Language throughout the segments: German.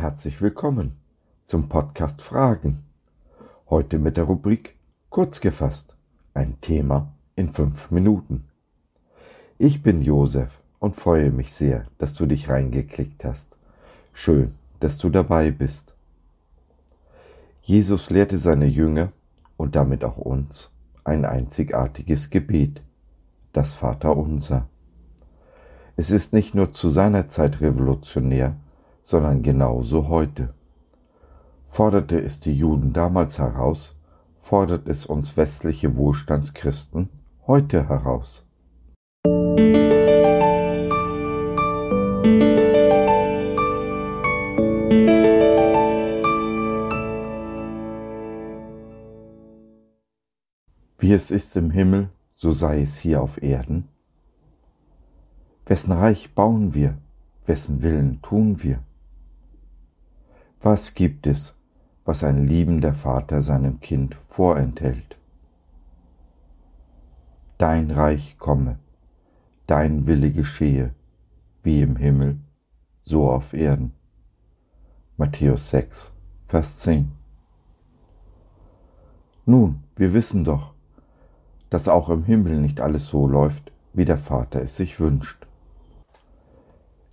herzlich willkommen zum Podcast Fragen. Heute mit der Rubrik Kurz gefasst, ein Thema in fünf Minuten. Ich bin Josef und freue mich sehr, dass du dich reingeklickt hast. Schön, dass du dabei bist. Jesus lehrte seine Jünger und damit auch uns ein einzigartiges Gebet, das Vaterunser. Es ist nicht nur zu seiner Zeit revolutionär, sondern genauso heute. Forderte es die Juden damals heraus, fordert es uns westliche Wohlstandschristen heute heraus. Wie es ist im Himmel, so sei es hier auf Erden. Wessen Reich bauen wir, wessen Willen tun wir? Was gibt es, was ein liebender Vater seinem Kind vorenthält? Dein Reich komme, dein Wille geschehe, wie im Himmel, so auf Erden. Matthäus 6, Vers 10. Nun, wir wissen doch, dass auch im Himmel nicht alles so läuft, wie der Vater es sich wünscht.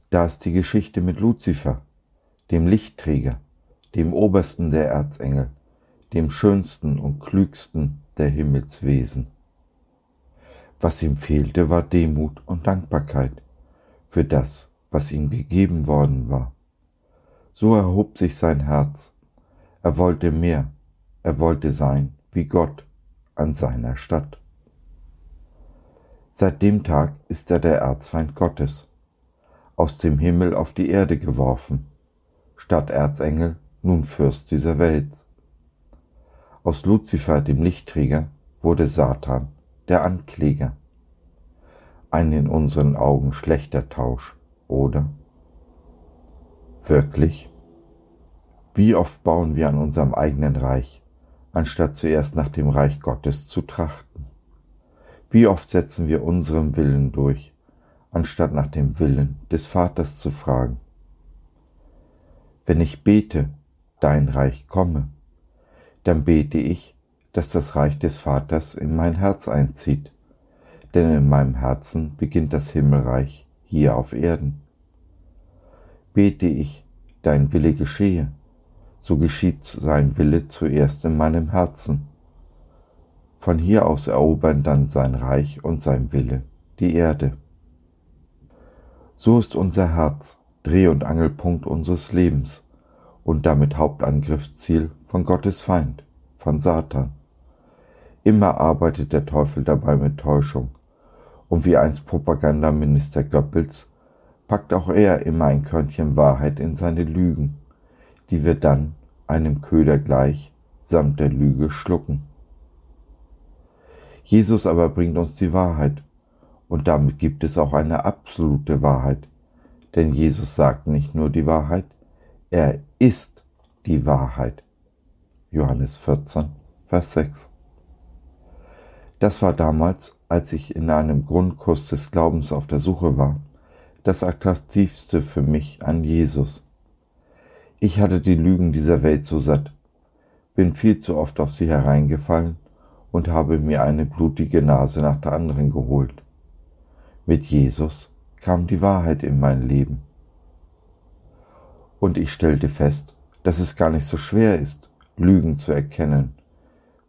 Da ist die Geschichte mit Luzifer, dem Lichtträger, dem obersten der Erzengel, dem schönsten und klügsten der Himmelswesen. Was ihm fehlte, war Demut und Dankbarkeit für das, was ihm gegeben worden war. So erhob sich sein Herz. Er wollte mehr, er wollte sein wie Gott an seiner Stadt. Seit dem Tag ist er der Erzfeind Gottes, aus dem Himmel auf die Erde geworfen, statt Erzengel nun Fürst dieser Welt. Aus Luzifer, dem Lichtträger, wurde Satan, der Ankläger. Ein in unseren Augen schlechter Tausch, oder? Wirklich? Wie oft bauen wir an unserem eigenen Reich, anstatt zuerst nach dem Reich Gottes zu trachten? Wie oft setzen wir unseren Willen durch, anstatt nach dem Willen des Vaters zu fragen? Wenn ich bete, dein Reich komme, dann bete ich, dass das Reich des Vaters in mein Herz einzieht, denn in meinem Herzen beginnt das Himmelreich hier auf Erden. Bete ich, dein Wille geschehe, so geschieht sein Wille zuerst in meinem Herzen. Von hier aus erobern dann sein Reich und sein Wille die Erde. So ist unser Herz Dreh- und Angelpunkt unseres Lebens und damit Hauptangriffsziel von Gottes Feind, von Satan. Immer arbeitet der Teufel dabei mit Täuschung, und wie einst Propagandaminister Goebbels packt auch er immer ein Körnchen Wahrheit in seine Lügen, die wir dann einem Köder gleich samt der Lüge schlucken. Jesus aber bringt uns die Wahrheit, und damit gibt es auch eine absolute Wahrheit, denn Jesus sagt nicht nur die Wahrheit, er ist die Wahrheit. Johannes 14, Vers 6. Das war damals, als ich in einem Grundkurs des Glaubens auf der Suche war, das attraktivste für mich an Jesus. Ich hatte die Lügen dieser Welt so satt, bin viel zu oft auf sie hereingefallen und habe mir eine blutige Nase nach der anderen geholt. Mit Jesus kam die Wahrheit in mein Leben und ich stellte fest, dass es gar nicht so schwer ist, Lügen zu erkennen,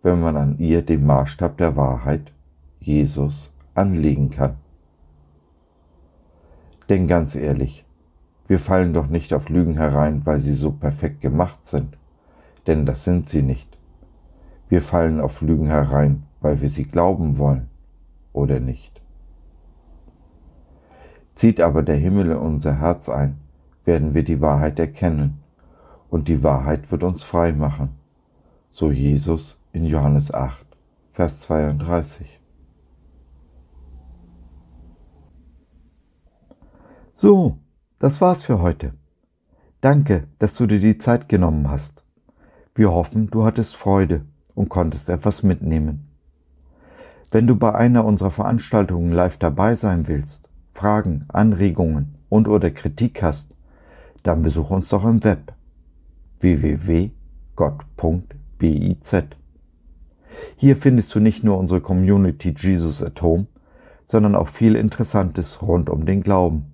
wenn man an ihr den Maßstab der Wahrheit, Jesus, anlegen kann. Denn ganz ehrlich, wir fallen doch nicht auf Lügen herein, weil sie so perfekt gemacht sind, denn das sind sie nicht. Wir fallen auf Lügen herein, weil wir sie glauben wollen, oder nicht. Zieht aber der Himmel in unser Herz ein, werden wir die Wahrheit erkennen und die Wahrheit wird uns frei machen. So Jesus in Johannes 8, Vers 32. So, das war's für heute. Danke, dass du dir die Zeit genommen hast. Wir hoffen, du hattest Freude und konntest etwas mitnehmen. Wenn du bei einer unserer Veranstaltungen live dabei sein willst, Fragen, Anregungen und oder Kritik hast, dann besuch uns doch im Web www.gott.biz. Hier findest du nicht nur unsere Community Jesus at Home, sondern auch viel Interessantes rund um den Glauben.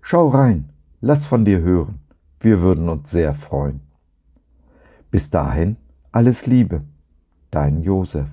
Schau rein, lass von dir hören, wir würden uns sehr freuen. Bis dahin, alles Liebe, dein Josef.